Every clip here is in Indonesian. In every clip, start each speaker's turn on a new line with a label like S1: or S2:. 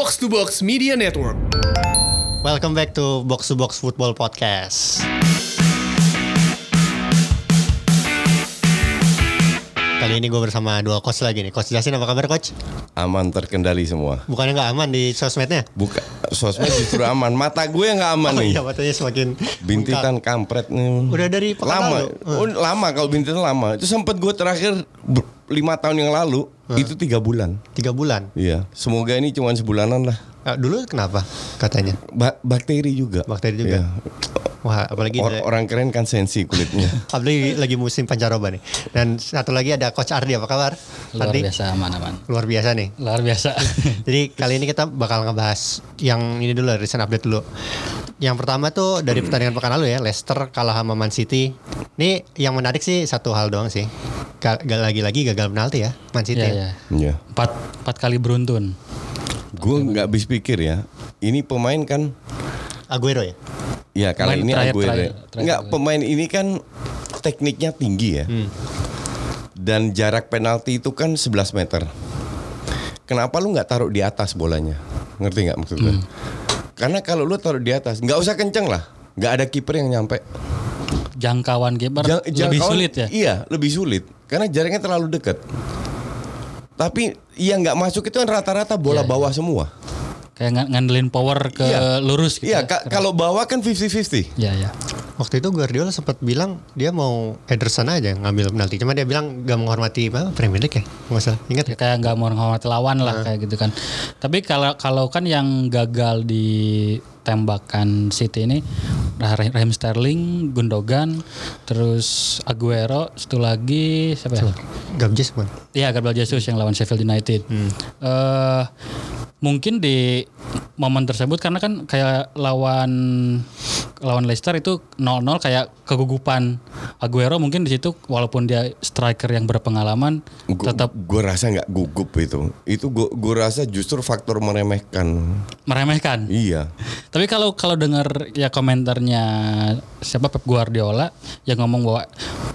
S1: Box to Box Media Network.
S2: Welcome back to Box to Box Football Podcast. Kali ini gue bersama dua coach lagi nih. Coach Jasin apa kabar coach?
S3: aman terkendali semua.
S2: Bukannya nggak aman di sosmednya?
S3: Buka sosmed justru aman. Mata gue yang nggak aman
S2: Oh
S3: nih.
S2: iya matanya semakin
S3: Bintitan kampret nih.
S2: Udah dari pekan
S3: lama.
S2: lalu.
S3: Oh, lama kalau bintitan lama. Itu sempat gue terakhir lima tahun yang lalu itu tiga bulan.
S2: tiga bulan.
S3: Iya. Semoga ini cuma sebulanan lah.
S2: Eh, dulu kenapa katanya?
S3: Ba- bakteri juga.
S2: Bakteri juga.
S3: Iya.
S2: Wah apalagi
S3: Or- orang keren kan sensi kulitnya.
S2: apalagi lagi musim pancaroba nih. Dan satu lagi ada Coach Ardi apa kabar?
S4: Luar
S2: Ardi?
S4: biasa aman-aman.
S2: Luar biasa nih.
S4: Luar biasa.
S2: Jadi kali ini kita bakal ngebahas yang ini dulu recent update dulu. Yang pertama tuh dari pertandingan pekan lalu ya, Leicester kalah sama Man City. Ini yang menarik sih satu hal doang sih. Lagi-lagi gagal penalti ya, Man City.
S4: Iya, iya.
S3: Iya.
S4: Empat, empat kali beruntun.
S3: Gue nggak habis pikir ya. Ini pemain kan
S2: Aguero ya.
S3: Ya kali ini
S4: terakhir-
S3: Aguero.
S4: terakhir- terakhir.
S3: Enggak, pemain ini kan tekniknya tinggi ya. Dan jarak penalti itu kan 11 meter. Kenapa lu nggak taruh di atas bolanya? Ngerti nggak maksud gue? Karena kalau lu taruh di atas, nggak usah kenceng lah. Nggak ada kiper yang nyampe.
S4: Jangkauan kiper
S3: Jang-
S4: lebih
S3: jangkauan-
S4: sulit ya.
S3: Iya, lebih sulit. Karena jaraknya terlalu dekat. Tapi yang nggak masuk itu kan rata-rata bola
S4: iya.
S3: bawah semua.
S4: Kayak ng- ngandelin power ke
S3: Iya.
S4: lurus gitu.
S3: Iya,
S4: ya.
S3: ka- kalau bawah kan 50-50.
S4: Iya, iya.
S2: Waktu itu Guardiola sempat bilang dia mau Ederson aja ngambil penalti. Cuma dia bilang gak menghormati apa, Premier League ya. Nggak salah. Ingat ya?
S4: kayak nggak mau menghormati lawan lah kayak gitu kan. Tapi kalau kalau kan yang gagal di tembakan City ini Rah- Raheem Sterling, Gundogan, terus Aguero, satu lagi siapa ya?
S2: Gabjes bukan?
S4: Iya Gabriel Jesus yang lawan Sheffield United. Eh, mungkin di momen tersebut karena kan kayak lawan lawan Leicester itu 0-0 kayak kegugupan Aguero mungkin di situ walaupun dia striker yang berpengalaman tetap
S3: gue rasa nggak gugup itu itu gue gue rasa justru faktor meremehkan
S4: meremehkan.
S3: iya
S4: Tapi kalau kalau dengar ya komentarnya siapa Pep Guardiola yang ngomong bahwa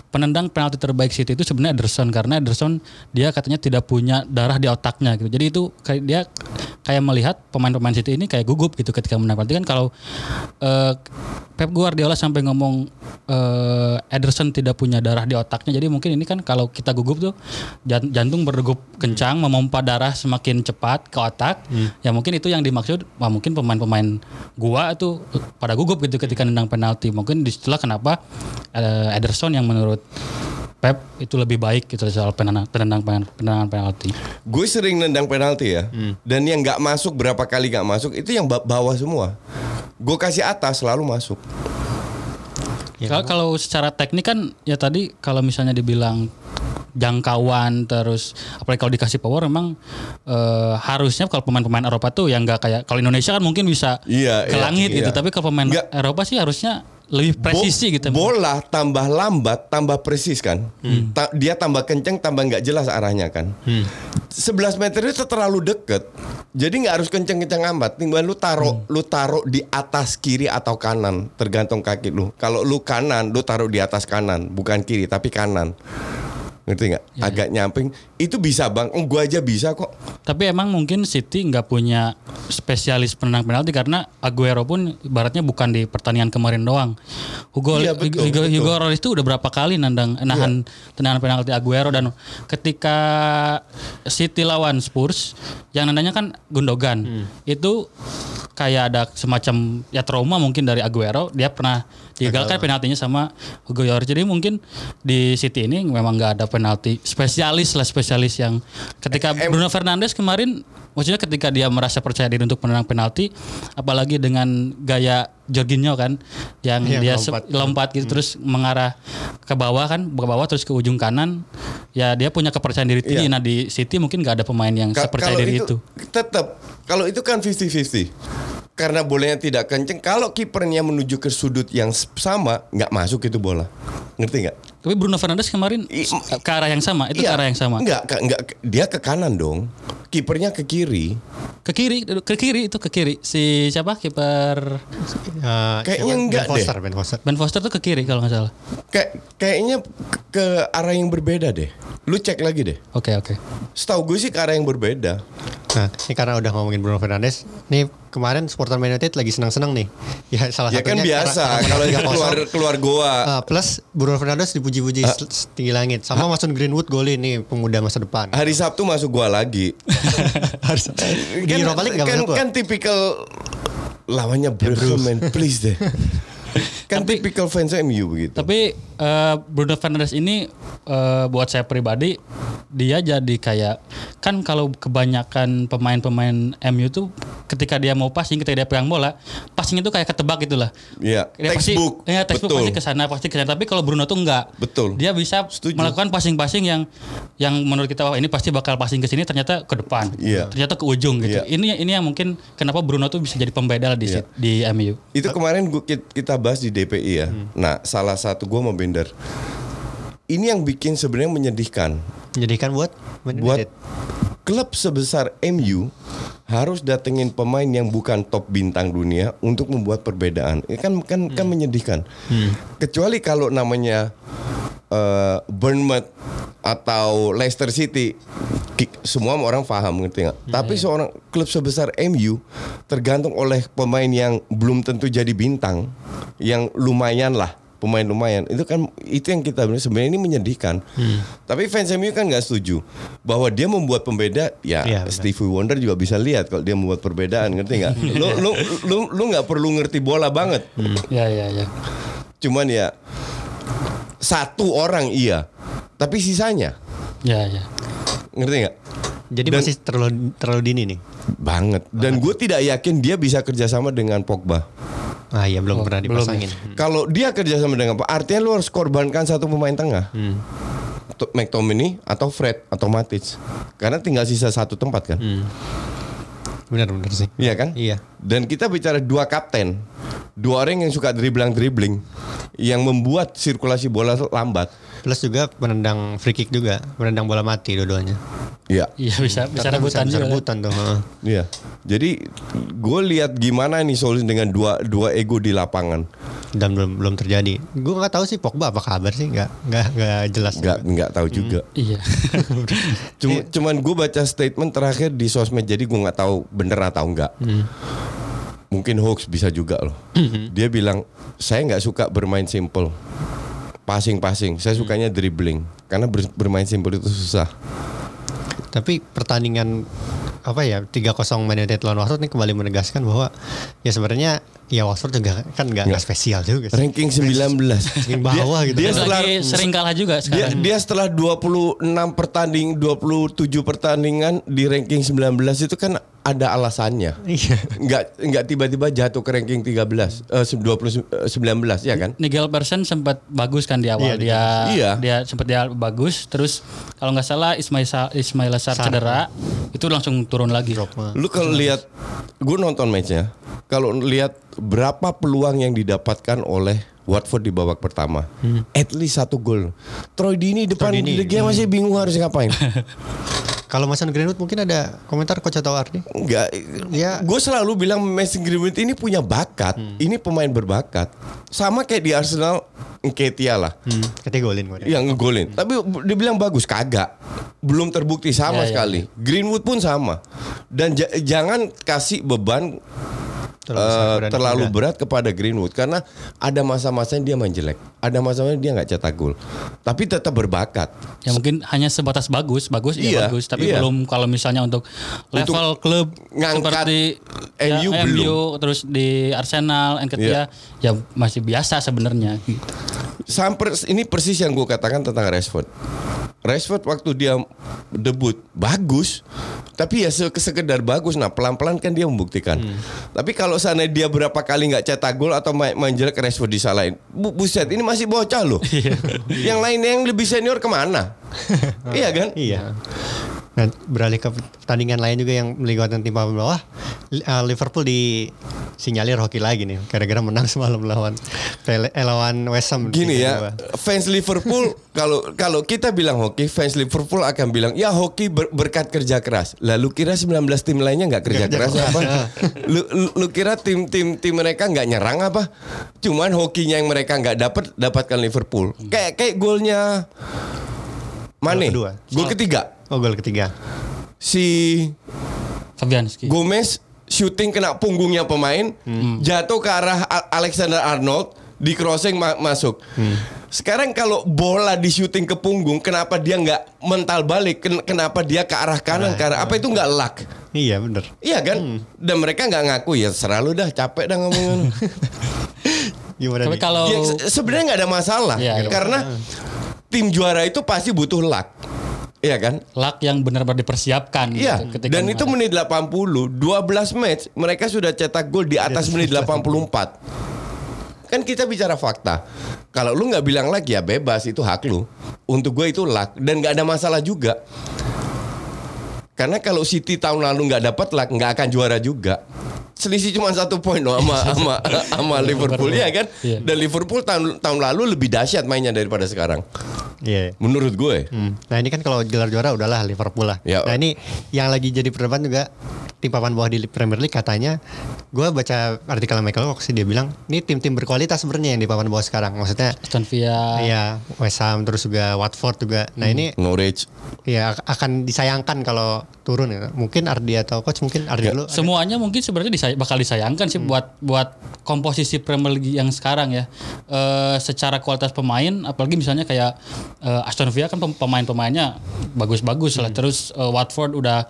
S4: penendang penalti terbaik City itu sebenarnya Ederson karena Ederson dia katanya tidak punya darah di otaknya gitu. Jadi itu kayak dia kayak melihat pemain-pemain City ini kayak gugup gitu ketika menang. Berarti kan kalau eh, Pep Guardiola sampai ngomong eh, Ederson tidak punya darah di otaknya. Jadi mungkin ini kan kalau kita gugup tuh jan- jantung berdegup kencang, memompa darah semakin cepat ke otak. Ya mungkin itu yang dimaksud. Wah mungkin pemain-pemain gua tuh pada gugup gitu ketika nendang penalti. Mungkin di situlah kenapa eh, Ederson yang menurut Pep itu lebih baik gitu soal penendang penendang penendangan penalti.
S3: gue sering nendang penalti ya dan yang nggak masuk berapa kali nggak masuk itu yang ba- bawah semua. Gue kasih atas selalu masuk.
S2: Ya,
S4: Kalau kalau secara teknik kan ya tadi kalau misalnya dibilang jangkauan terus apalagi kalau dikasih power memang eh, harusnya kalau pemain-pemain Eropa tuh yang nggak kayak kalau Indonesia kan mungkin bisa
S3: Iya,
S4: ke
S3: iya,
S4: langit
S3: iya.
S4: gitu tapi kalau pemain
S3: Nggak.
S4: Eropa sih harusnya lebih presisi
S3: Bo-
S4: gitu.
S3: bola tambah lambat tambah presis kan? Ta- dia tambah kenceng tambah nggak jelas arahnya kan? 11 meter itu terlalu deket jadi nggak harus kenceng-kenceng amat. Tinggal lu taruh lu taruh di atas kiri atau kanan tergantung kaki lu. Kalau lu kanan lu taruh di atas kanan bukan kiri tapi kanan ngerti nggak agak nyamping itu bisa bang oh, gua aja bisa kok
S4: Tapi emang mungkin City nggak punya spesialis penendang penalti karena Aguero pun ibaratnya bukan di pertandingan kemarin doang. Hugo
S3: Iya, betul,
S4: Hugo,
S3: betul.
S4: Hugo Lloris itu udah berapa kali nendang nahan tendangan penalti Aguero dan ketika City lawan Spurs yang nendangnya kan Gundogan.
S3: Hmm.
S4: Itu kayak ada semacam ya trauma mungkin dari Aguero, dia pernah digagalkan penaltinya sama Hugo Lloris. Jadi mungkin di City ini memang nggak ada penalti spesialis lah spesialis yang ketika
S3: Em-
S4: Bruno Fernandes kemarin maksudnya ketika dia merasa percaya diri untuk menendang penalti apalagi dengan gaya Jorginho kan yang
S2: Yang
S4: dia
S2: lompat.
S4: lompat gitu terus mengarah ke bawah kan ke bawah terus ke ujung kanan ya dia punya kepercayaan diri tinggi
S3: Iya.
S4: nah di City mungkin nggak ada pemain yang
S3: Ka-
S4: sepercaya diri itu,
S3: tetap kalau itu kan 50-50 karena bolanya tidak kenceng kalau kipernya menuju ke sudut yang sama nggak masuk itu bola. Ngerti nggak
S4: tapi Bruno Fernandes kemarin
S3: I-
S4: ke arah yang sama itu ke arah yang sama
S3: Enggak, ke- enggak, dia ke kanan dong. Kipernya ke kiri.
S4: ke kiri ke kiri itu ke kiri si siapa kiper
S2: Eh,
S3: Kayaknya
S2: siapa?
S3: enggak
S2: ben Foster,
S3: deh.
S2: Ben Foster.
S4: Ben Foster tuh ke kiri kalau nggak salah
S3: Kayak kayaknya ke, ke arah yang berbeda deh. Lu cek lagi deh.
S4: oke oke
S3: Setahu gue sih ke arah yang berbeda.
S2: Nah, ini karena udah ngomongin Bruno Fernandes, nih kemarin supporter Man United lagi senang-senang nih. Ya salah
S3: Ya kan
S2: satunya
S3: biasa
S2: karena-
S3: kalau
S2: karena
S3: dia keluar keluar goa.
S2: Ah, plus Bruno Fernandes dipuji-puji
S3: Ah.
S2: setinggi langit. Sama Mason Greenwood golin nih pemuda masa depan.
S3: Hari Sabtu masuk gua lagi.
S2: Harus di Europa League
S3: kan,
S2: masuk gua.
S3: kan tipikal lawannya Brugge man, please deh. kan tipikal fans MU begitu.
S4: Tapi eh, Bruno Fernandes ini eh, buat saya pribadi dia jadi kayak kan kalau kebanyakan pemain-pemain MU tuh ketika dia mau passing ketika dia pegang bola passing itu kayak ketebak gitulah.
S3: Iya,
S4: Dia pasti,
S3: textbook.
S4: ya textbook
S3: Betul.
S4: pasti ke sana pasti ke sana. Tapi kalau Bruno tuh enggak.
S3: Betul.
S4: Dia bisa
S3: Setuju.
S4: melakukan passing-passing yang yang menurut kita wah ini pasti bakal passing ke sini ternyata ke depan.
S3: Iya.
S4: Ternyata ke ujung gitu.
S3: Iya.
S4: Ini ini yang mungkin kenapa Bruno tuh bisa jadi pembeda lah di sit- di MU.
S3: Itu kemarin gua, kit- kita bahas di DPI ya. Nah, salah satu gua mau Ini yang bikin sebenarnya menyedihkan.
S2: Menjadikan buat
S3: Buat klub sebesar MU harus datengin pemain yang bukan top bintang dunia untuk membuat perbedaan. Ini kan kan kan menyedihkan. Kecuali kalau namanya eh, Bournemouth atau Leicester City semua orang paham ngerti nggak? Tapi seorang klub sebesar MU tergantung oleh pemain yang belum tentu jadi bintang, yang lumayan lah pemain lumayan itu kan itu yang kita sebenarnya ini menyedihkan. Tapi fans MU kan nggak setuju bahwa dia membuat pembeda. Ya
S2: benar.
S3: Stevie Wonder juga bisa lihat kalau dia membuat perbedaan ngerti nggak? lu lu lu lu nggak perlu ngerti bola banget.
S4: Ya ya ya.
S3: Cuman ya satu orang iya, tapi sisanya
S4: Ya ya.
S3: ngerti nggak?
S2: Jadi
S3: Dan-
S2: masih terlalu terlalu dini nih.
S3: Banget. Dan gue tidak yakin dia bisa kerjasama dengan Pogba.
S2: Ah iya belum pernah
S4: belum
S2: dipasangin.
S3: Kalau dia kerjasama dengan Pogba, artinya lu harus korbankan satu pemain tengah.
S2: Hmm.
S3: McTominay atau Fred atau Matic. Karena tinggal sisa satu tempat kan.
S2: Benar-benar sih.
S3: Iya kan?
S2: Iya.
S3: Dan kita bicara dua kapten. Dua orang yang suka dribbling-dribbling yang membuat sirkulasi bola lambat.
S2: Plus juga penendang free kick juga, penendang bola mati dua-duanya.
S3: Iya.
S4: Iya bisa bisa
S2: Karena
S4: rebutan
S2: bisa
S4: juga.
S2: rebutan tuh. heeh.
S3: Iya. Jadi gue lihat gimana nih solusi dengan dua dua ego di lapangan.
S2: Dan belum belum terjadi. Gue nggak tahu sih Pogba apa kabar sih, nggak nggak nggak jelas.
S3: Nggak nggak tahu juga.
S4: Iya.
S3: Cuma, cuman gue baca statement terakhir di sosmed jadi gue nggak tahu bener atau enggak. Mungkin hoax bisa juga loh. Dia bilang saya nggak suka bermain simple, passing-passing. Saya sukanya dribbling karena ber- bermain simple itu susah.
S2: Tapi pertandingan apa ya 3-0 Man United lawan Watford ini kembali menegaskan bahwa ya sebenarnya ya Watford juga kan nggak nggak spesial juga sih.
S3: Ranking 19.
S2: Ranking bawah gitu.
S3: Dia setelah
S4: lagi sering kalah juga
S3: dia,
S4: sekarang.
S3: dia setelah 26 pertanding 27 pertandingan di ranking 19 itu kan ada alasannya.
S2: Iya.
S3: Nggak nggak tiba-tiba jatuh ke ranking 13 eh 20 eh, 19 ya kan?
S4: Nigel Pearson sempat bagus kan di
S2: Iya,
S4: awal dia
S3: Iya.
S4: dia sempat dia bagus terus kalau nggak salah Ismail Sa Ismail Sarr. cedera itu langsung turun lagi.
S3: Lu kalau lihat gue nonton matchnya, kalau lihat berapa peluang yang didapatkan oleh Watford di babak pertama, at least satu gol. Troy Dini depan
S2: Hmm. Troy Dini,
S3: dia masih bingung harus ngapain.
S2: Kalau Mason Greenwood mungkin ada komentar Coach atau Ardi?
S3: Enggak,
S2: Ya.
S3: gue selalu bilang Mason Greenwood ini punya bakat,
S2: Hmm.
S3: ini pemain berbakat. Sama kayak di Arsenal, Nketiah lah,
S2: Hmm. Ketika golin gue.
S3: yang ngegolin. Tapi dia bilang bagus, kagak. Belum terbukti sama
S4: Ya, ya,
S3: sekali. Greenwood pun sama. Dan ja- jangan kasih beban
S2: Terlalu
S3: eh,
S2: besar beban
S3: terlalu
S2: berat.
S3: berat kepada Greenwood karena ada masa-masanya dia main jelek, ada masa-masanya dia nggak cetak gol, tapi tetap berbakat.
S4: Ya mungkin hanya sebatas bagus, bagus
S3: Iya,
S4: ya bagus, tapi
S3: iya.
S4: belum kalau misalnya untuk level klub
S3: ngangkat
S4: seperti
S3: MU
S4: ya,
S3: belum.
S4: MU terus di Arsenal, Nketiah ya masih biasa sebenarnya. gitu.
S3: Sampai ini persis yang gue katakan tentang Rashford. Rashford waktu dia debut bagus, tapi ya se- sekedar bagus. Nah pelan-pelan kan dia membuktikan. Tapi kalau sana dia berapa kali nggak cetak gol atau main, main jelek Rashford disalahin, Bu, buset ini masih bocah loh. yang lainnya yang lebih senior ke mana? iya kan?
S2: Iya. Nah, beralih ke pertandingan lain juga yang melibatkan tim papan bawah, uh, Liverpool disinyalir hoki lagi nih, gara-gara menang semalam lawan eh, lawan West Ham.
S3: Gini
S2: 3-2.
S3: ya, fans Liverpool kalau kalau kita bilang hoki, fans Liverpool akan bilang ya hoki ber- berkat kerja keras. Lalu kira 19 tim lainnya nggak kerja
S2: Nggak
S3: keras
S2: kerja
S3: apa? lu, lu, lu kira tim tim tim mereka nggak nyerang apa? Cuman hokinya yang mereka nggak dapat dapatkan Liverpool. Kayak kayak golnya Mane,
S2: kedua.
S3: gol ketiga
S2: Oh gol ketiga.
S3: si
S4: Fabianski.
S3: Gomez shooting kena punggungnya pemain, jatuh ke arah Alexander Arnold, di crossing ma- masuk. Sekarang kalau bola di shooting ke punggung, kenapa dia nggak mental balik? Ken- kenapa dia ke arah kanan? ke arah apa itu nggak luck?
S2: Iya bener.
S3: Iya kan? Dan mereka nggak ngaku ya selalu dah capek dah ngomongin.
S2: Gimana
S4: Tapi
S2: nih?
S4: kalau
S3: Ya, se- sebenarnya nggak ada masalah
S4: iya.
S3: karena tim juara itu pasti butuh luck. Iya kan?
S4: luck yang benar-benar dipersiapkan
S3: Iya,
S4: gitu,
S3: dan itu menit 80, 12 match mereka sudah cetak gol di atas menit 84. Kan kita bicara fakta. Kalau lu nggak bilang lagi ya bebas itu hak lu. Untuk gue itu luck dan nggak ada masalah juga. Karena kalau City tahun lalu nggak dapat luck nggak akan juara juga. Selisih cuma satu poin loh sama sama sama Liverpool ya kan.
S4: Iya.
S3: Dan Liverpool tahun tahun lalu lebih dahsyat mainnya daripada sekarang.
S2: Iya.
S3: Menurut gue.
S2: Hmm. Nah ini kan kalau gelar juara udahlah Liverpool lah.
S3: Ya.
S2: Nah ini yang lagi jadi perdebatan juga tim papan bawah di Premier League katanya, gue baca artikel Michael Cox dia bilang ini tim-tim berkualitas sebenarnya yang di papan bawah sekarang. Maksudnya
S4: Aston Villa
S2: ya West Ham terus juga Watford juga. Nah ini
S3: Norwich.
S2: ya akan disayangkan kalau turun ya. Mungkin Ardi atau coach mungkin Ardi dulu.
S4: semuanya mungkin sebenarnya disay- bakal disayangkan sih buat buat komposisi Premier League yang sekarang ya. Eh, secara kualitas pemain, apalagi misalnya kayak eh, Aston Villa kan pem- pemain-pemainnya bagus-bagus lah. Terus eh, Watford udah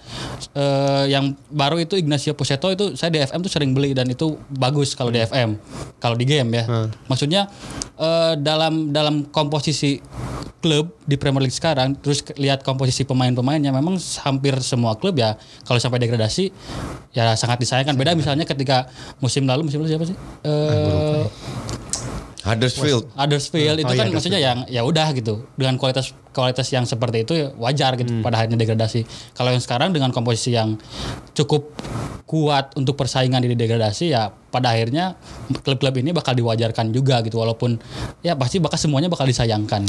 S4: eh, yang baru itu Ignacio Pochettino itu saya di FM tuh sering beli dan itu bagus kalau di FM. Kalau di game ya. Maksudnya eh, dalam dalam komposisi klub di Premier League sekarang terus lihat komposisi pemain-pemainnya memang hampir semua klub ya kalau sampai degradasi ya sangat disayangkan. Beda misalnya ketika musim lalu musim lalu siapa sih? Eh,
S3: Huddersfield.
S4: Huddersfield itu
S2: Oh,
S4: kan
S2: iya,
S4: maksudnya yang ya udah gitu. Dengan kualitas kualitas yang seperti itu ya wajar gitu pada akhirnya degradasi. Kalau yang sekarang dengan komposisi yang cukup kuat untuk persaingan di degradasi ya pada akhirnya klub-klub ini bakal diwajarkan juga gitu. Walaupun ya pasti bakal semuanya bakal disayangkan.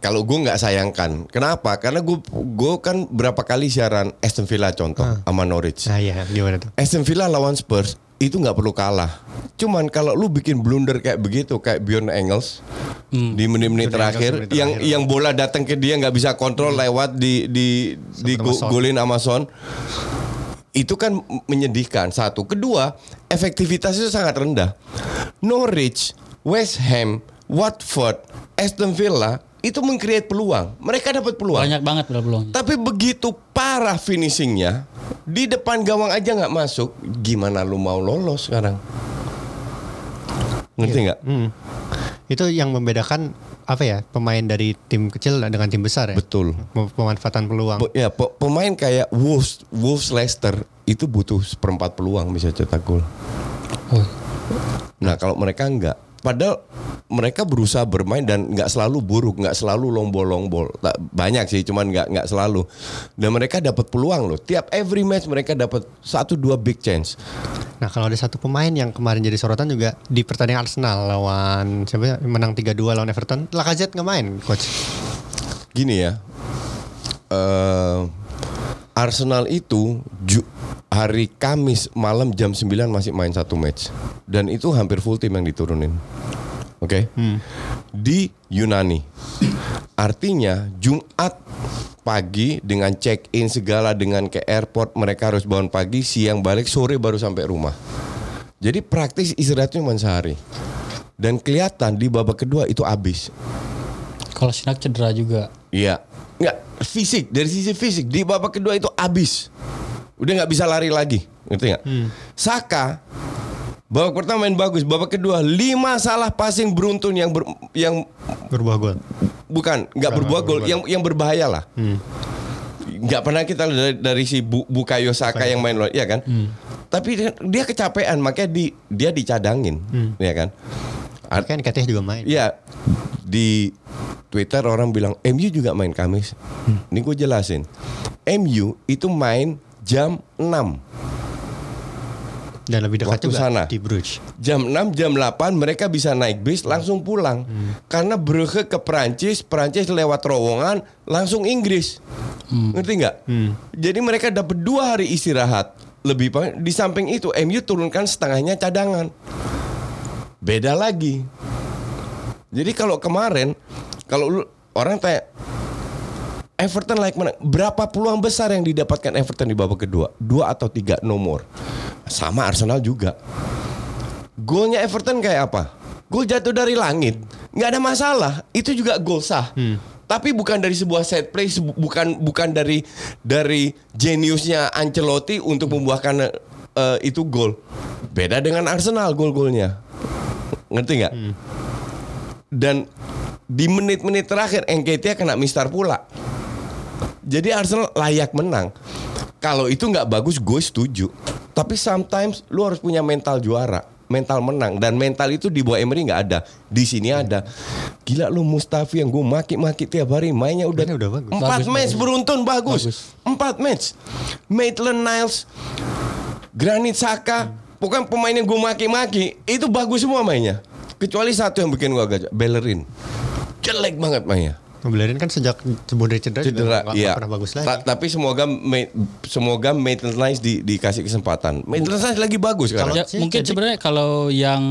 S3: Kalau gue nggak sayangkan, kenapa? Karena gue gue kan berapa kali siaran Aston Villa contoh sama Norwich.
S2: Nah iya. Gimana tuh?
S3: Aston Villa lawan Spurs itu nggak perlu kalah. Cuman kalau lu bikin blunder kayak begitu kayak Bjorn Engels di menit-menit terakhir,
S2: menit
S3: yang
S2: terakhir.
S3: yang bola datang ke dia nggak bisa kontrol lewat di di di
S2: Son.
S3: golin sama Son. Itu kan menyedihkan satu. Kedua, efektivitas itu sangat rendah. Norwich, West Ham, Watford, Aston Villa itu mengcreate peluang. Mereka dapat peluang.
S4: banyak banget belum
S3: Tapi begitu parah finishingnya di depan gawang aja nggak masuk, gimana lu mau lolos sekarang? Ngerti nggak?
S2: Hmm. Itu yang membedakan apa ya pemain dari tim kecil dengan tim besar ya.
S3: Betul.
S2: Pemanfaatan peluang.
S3: Pe- Ya pe- pemain kayak Wolves, Wolves Leicester itu butuh seperempat peluang bisa cetak gol.
S4: Oh.
S3: Nah kalau mereka nggak, padahal mereka berusaha bermain dan nggak selalu buruk, nggak selalu longbol-longbol. Tak- Banyak sih, cuman nggak nggak selalu. Dan mereka dapat peluang loh. Tiap every match mereka dapat satu dua big chance.
S2: Nah kalau ada satu pemain yang kemarin jadi sorotan juga di pertandingan Arsenal lawan siapa ya, menang 3-2 lawan Everton, Lacazette nggak main coach.
S3: gini ya eh Arsenal itu ju- hari Kamis malam jam 9 masih main satu match. Dan itu hampir full tim yang diturunin. Oke? Di Yunani. Artinya Jumat pagi dengan check in segala dengan ke airport mereka harus bangun pagi siang balik sore baru sampai rumah. Jadi praktis istirahatnya cuma sehari. Dan kelihatan di babak kedua itu habis.
S4: Kalau Sinak cedera juga.
S3: Iya. Nggak, fisik. Dari sisi fisik. Di babak kedua itu abis. Udah nggak bisa lari lagi. Ngerti nggak? Saka. Babak pertama main bagus. Babak kedua lima salah passing beruntun yang ber- yang
S2: Berbuah gol.
S3: bukan nggak berbuah gol, yang yang berbahaya lah. Nggak pernah kita dari, dari si Bu, Bukayo Saka yang main luar, ya kan? Tapi dia, dia kecapean, makanya di, dia dicadangin, ya kan? Art-
S2: Kan katanya juga main.
S3: Iya di Twitter orang bilang MU juga main Kamis. Ini gue jelasin. MU itu main jam 6
S2: Dan lebih dekat
S3: Waktu
S2: juga
S3: sana.
S2: di Bruges.
S3: Jam 6, jam 8 mereka bisa naik bis langsung pulang. Karena Brugge ke Perancis, Perancis lewat terowongan langsung Inggris. Ngerti nggak? Jadi mereka dapat dua hari istirahat. Lebih di samping itu MU turunkan setengahnya cadangan. Beda lagi. Jadi kalau kemarin kalau lu orang tanya Everton layak menang. Berapa peluang besar yang didapatkan Everton di babak kedua? Dua atau tiga nomor. Sama Arsenal juga. Golnya Everton kayak apa? Gol jatuh dari langit, nggak ada masalah. Itu juga gol sah. Tapi bukan dari sebuah set play, sebu- bukan bukan dari dari jeniusnya Ancelotti untuk membuahkan eh, itu gol. Beda dengan Arsenal gol-golnya. Ngerti nggak? Dan di menit-menit terakhir Nketiah kena mistar pula. Jadi Arsenal layak menang. Kalau itu nggak bagus, gue setuju. Tapi sometimes lu harus punya mental juara, mental menang dan mental itu di bawah Emery nggak ada. Di sini ada. Gila lu Mustafi yang gue maki-maki tiap hari mainnya udah
S2: Mainnya udah bagus.
S3: empat
S4: Bagus,
S3: match
S4: bagus.
S3: beruntun bagus.
S4: Bagus.
S3: Empat match. Maitland Niles, Granit Saka, pokoknya pemain yang gue maki-maki itu bagus semua mainnya. Kecuali satu yang bikin gue agak Bellerin. Jelek banget mainnya.
S2: Ngebelerin kan sejak cedera, juga
S3: Cedera,
S2: nggak-
S3: iya.
S2: pernah bagus lagi.
S3: Ta- tapi semoga ma- semoga Maitland Niles di, dikasih kesempatan. Maitland Niles lagi bagus kan?
S4: Ya, mungkin
S2: jadi-
S4: sebenarnya kalau yang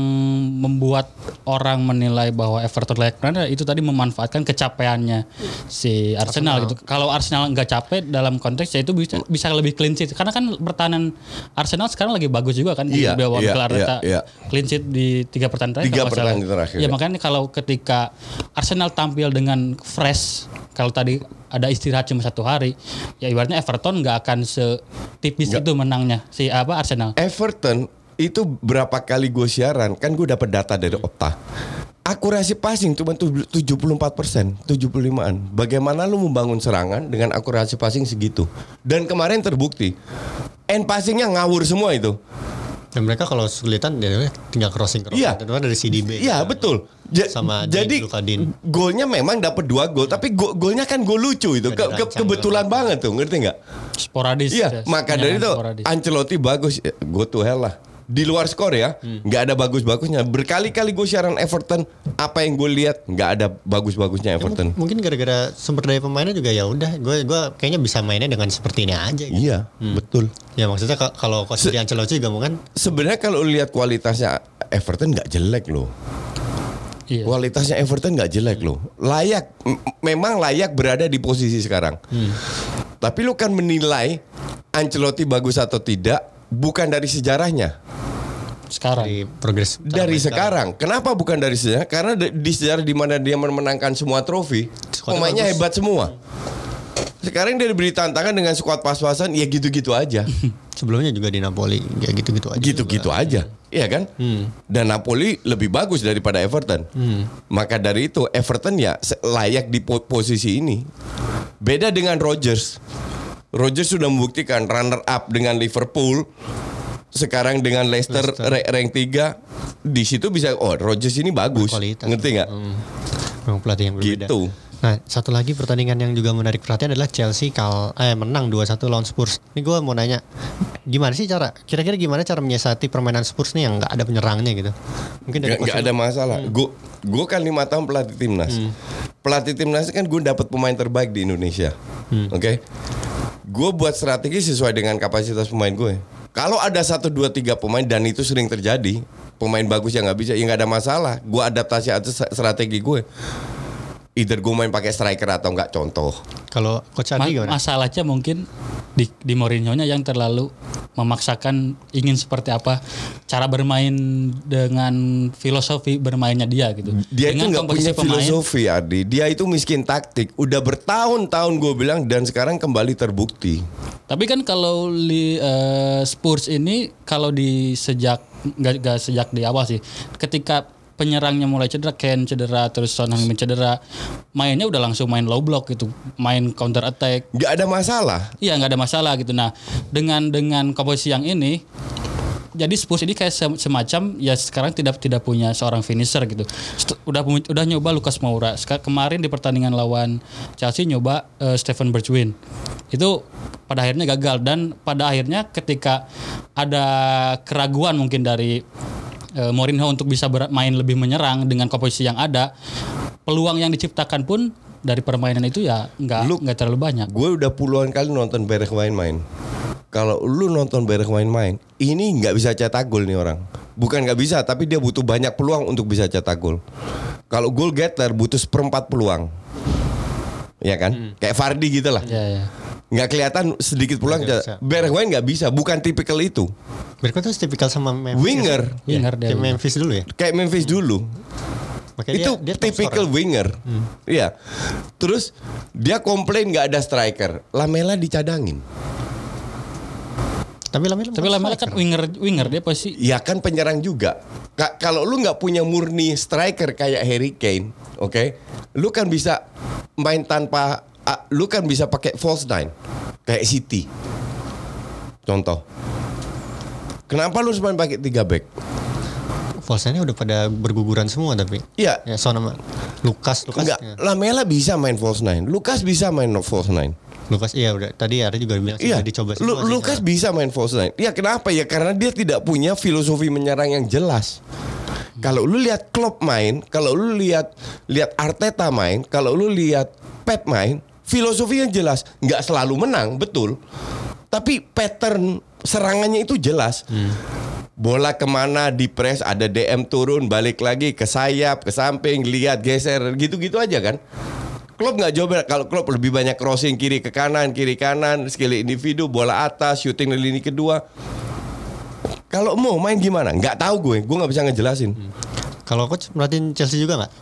S4: membuat orang menilai bahwa Everton layak menang itu tadi memanfaatkan kecapeannya si Arsenal, gitu. Kalau Arsenal nggak capek dalam konteks ya itu bisa bisa lebih clean sheet karena kan pertahanan Arsenal sekarang lagi bagus juga kan
S3: Iya,
S4: di bawah
S3: iya, iya, iya.
S4: clean sheet di tiga pertandingan terakhir.
S3: Tiga pertandingan terakhir,
S4: Ya,
S3: ya.
S4: makanya kalau ketika Arsenal tampil dengan fresh kalau tadi ada istirahat cuma satu hari ya ibaratnya Everton nggak akan setipis itu menangnya si apa Arsenal
S3: Everton itu berapa kali gue siaran kan gue dapat data dari Opta. Akurasi passing cuma tuh 74 persen, 75an. Bagaimana lu membangun serangan dengan akurasi passing segitu? Dan kemarin terbukti, end passingnya ngawur semua itu.
S2: Dan mereka kalau kesulitan ya tinggal crossing crossing.
S3: Iya.
S2: Kan dari CDB.
S3: Iya betul. Ja-
S2: Sama
S3: jadi
S2: Luka Din.
S3: golnya memang dapat dua gol, tapi go- golnya kan gol lucu itu. Ke- ke- kebetulan banget tuh, ngerti nggak?
S4: sporadis
S3: Iya,
S4: ya,
S3: maka dari
S4: penyerangan
S3: itu
S4: sporadis.
S3: Ancelotti bagus, Ya, go to hell lah. Di luar skor ya, nggak ada bagus-bagusnya. Berkali-kali gue siaran Everton, apa yang gue lihat nggak ada bagus-bagusnya Everton.
S2: Mungkin gara-gara sumber daya pemainnya juga ya udah gue gue kayaknya bisa mainnya dengan seperti ini aja gitu.
S3: Iya, betul.
S2: Ya maksudnya ka- kalau coach dari Ancelotti juga mungkin
S3: Sebenarnya kalau lihat kualitasnya Everton nggak jelek loh.
S4: Iya.
S3: Kualitasnya Everton nggak jelek loh. Layak, memang layak berada di posisi sekarang. Tapi lu kan menilai Ancelotti bagus atau tidak bukan dari sejarahnya.
S4: sekarang
S2: dari progres
S3: dari
S2: main
S3: sekarang. Kenapa bukan dari sejarah? Karena di di sejarah di mana dia memenangkan semua trofi, pemainnya
S2: bagus.
S3: hebat semua. Sekarang dia diberi tantangan dengan skuad pas-pasan, ya gitu-gitu aja.
S2: Sebelumnya juga di Napoli ya gitu-gitu aja.
S3: gitu-gitu aja. Iya kan? Dan Napoli lebih bagus daripada Everton. Maka dari itu Everton ya layak di po- posisi ini. Beda dengan Rodgers. Rodgers sudah membuktikan runner up dengan Liverpool. Sekarang dengan Leicester, ra- rank 3 di situ bisa oh Rodgers ini bagus.
S2: Berkualitas.
S3: Ngerti nggak?
S2: Hmm. Memang pelatih yang berbeda.
S3: Gitu.
S2: Nah, satu lagi pertandingan yang juga menarik perhatian adalah Chelsea kal eh menang 2-1 lawan Spurs. Ini gue mau nanya, gimana sih cara kira-kira gimana cara menyiasati permainan Spurs nih yang nggak ada penyerangnya gitu? Mungkin dari coach-
S3: ada masalah. Gue gue kan lima tahun pelatih timnas. Pelatih timnas kan gue dapat pemain terbaik di Indonesia. Oke. Gue buat strategi sesuai dengan kapasitas pemain gue. Kalau ada satu dua tiga pemain dan itu sering terjadi, pemain bagus yang nggak bisa, ya nggak ada masalah. Gue adaptasi atas strategi gue. Either gue main pakai striker atau enggak contoh.
S2: Kalau coach
S4: Ma-
S2: Adi gimana?
S4: masalahnya mungkin di di Mourinho-nya yang terlalu memaksakan ingin seperti apa cara bermain dengan filosofi bermainnya dia gitu.
S3: Dia itu
S4: dengan
S3: nggak punya
S4: pemain,
S3: filosofi, Ardi. Dia itu miskin taktik. Udah bertahun-tahun gue bilang dan sekarang kembali terbukti.
S4: Tapi kan kalau li, eh, Spurs ini kalau di sejak nggak nggak sejak di awal sih, ketika penyerangnya mulai cedera, Ken cedera, terus Son Heung-min cedera, mainnya udah langsung main low block gitu, main counter attack.
S3: Nggak ada masalah.
S4: Iya nggak ada masalah gitu. Nah dengan dengan komposisi yang ini, jadi Spurs ini kayak sem- semacam ya sekarang tidak tidak punya seorang finisher gitu. Udah udah nyoba Lucas Moura. Kemarin di pertandingan lawan Chelsea nyoba eh, Stephen Bergwijn. Itu pada akhirnya gagal dan pada akhirnya ketika ada keraguan mungkin dari eh, Mourinho untuk bisa bermain lebih menyerang dengan komposisi yang ada, peluang yang diciptakan pun dari permainan itu ya nggak nggak terlalu banyak.
S3: Gue udah puluhan kali nonton Berek main-main. Kalau lu nonton Berek main-main, ini nggak bisa cetak gol nih orang. Bukan nggak bisa, tapi dia butuh banyak peluang untuk bisa cetak gol. Kalau goal getter butuh seperempat peluang. Ya kan?
S2: Hmm.
S3: Kayak Fardi gitu lah.
S4: Ya, ya.
S3: Nggak kelihatan sedikit pulang. Bergwijn nggak bisa, bukan tipikal itu.
S2: Berikut tuh tipikal sama Memphis.
S3: Winger,
S4: Winger dia.
S2: Kayak Memphis dulu ya.
S3: kayak Memphis dulu.
S2: Makanya
S3: itu
S2: dia, dia
S3: typical
S2: scorer.
S3: winger. Iya. Terus dia komplain nggak ada striker. Lamela dicadangin.
S2: Tapi Lamela
S4: Tapi lama kan
S2: striker.
S4: winger winger dia pasti
S3: Ya kan penyerang juga. Ka- kalau lu nggak punya murni striker kayak Harry Kane, oke? Lu kan bisa main tanpa ah, lu kan bisa pakai false nine kayak City. Contoh. Kenapa lu main pakai tiga back?
S2: False-nya udah pada berguguran semua tapi.
S3: Iya.
S2: Ya Son sama Lukas, Lukas.
S3: Enggak,
S2: ya.
S3: Lamela bisa main false nine. Lukas bisa main no- false nine.
S2: Lukas iya udah tadi ada juga bilang
S3: Iya,
S2: dicoba
S3: Lu-. Lukas bisa main false nine. Ya kenapa ya? Karena dia tidak punya filosofi menyerang yang jelas. Kalau lu lihat Klopp main, kalau lu lihat lihat Arteta main, kalau lu lihat Pep main, filosofi yang jelas. Nggak selalu menang, betul. Tapi pattern serangannya itu jelas. Bola ke mana di press ada DM turun balik lagi ke sayap ke samping lihat geser gitu-gitu aja kan. Klopp nggak jawab kalau Klopp lebih banyak crossing kiri ke kanan kiri kanan skill individu bola atas shooting di lini kedua. Kalau mau main gimana? Nggak tahu gue, gue nggak bisa ngejelasin.
S2: Kalau coach merhatiin Chelsea juga nggak?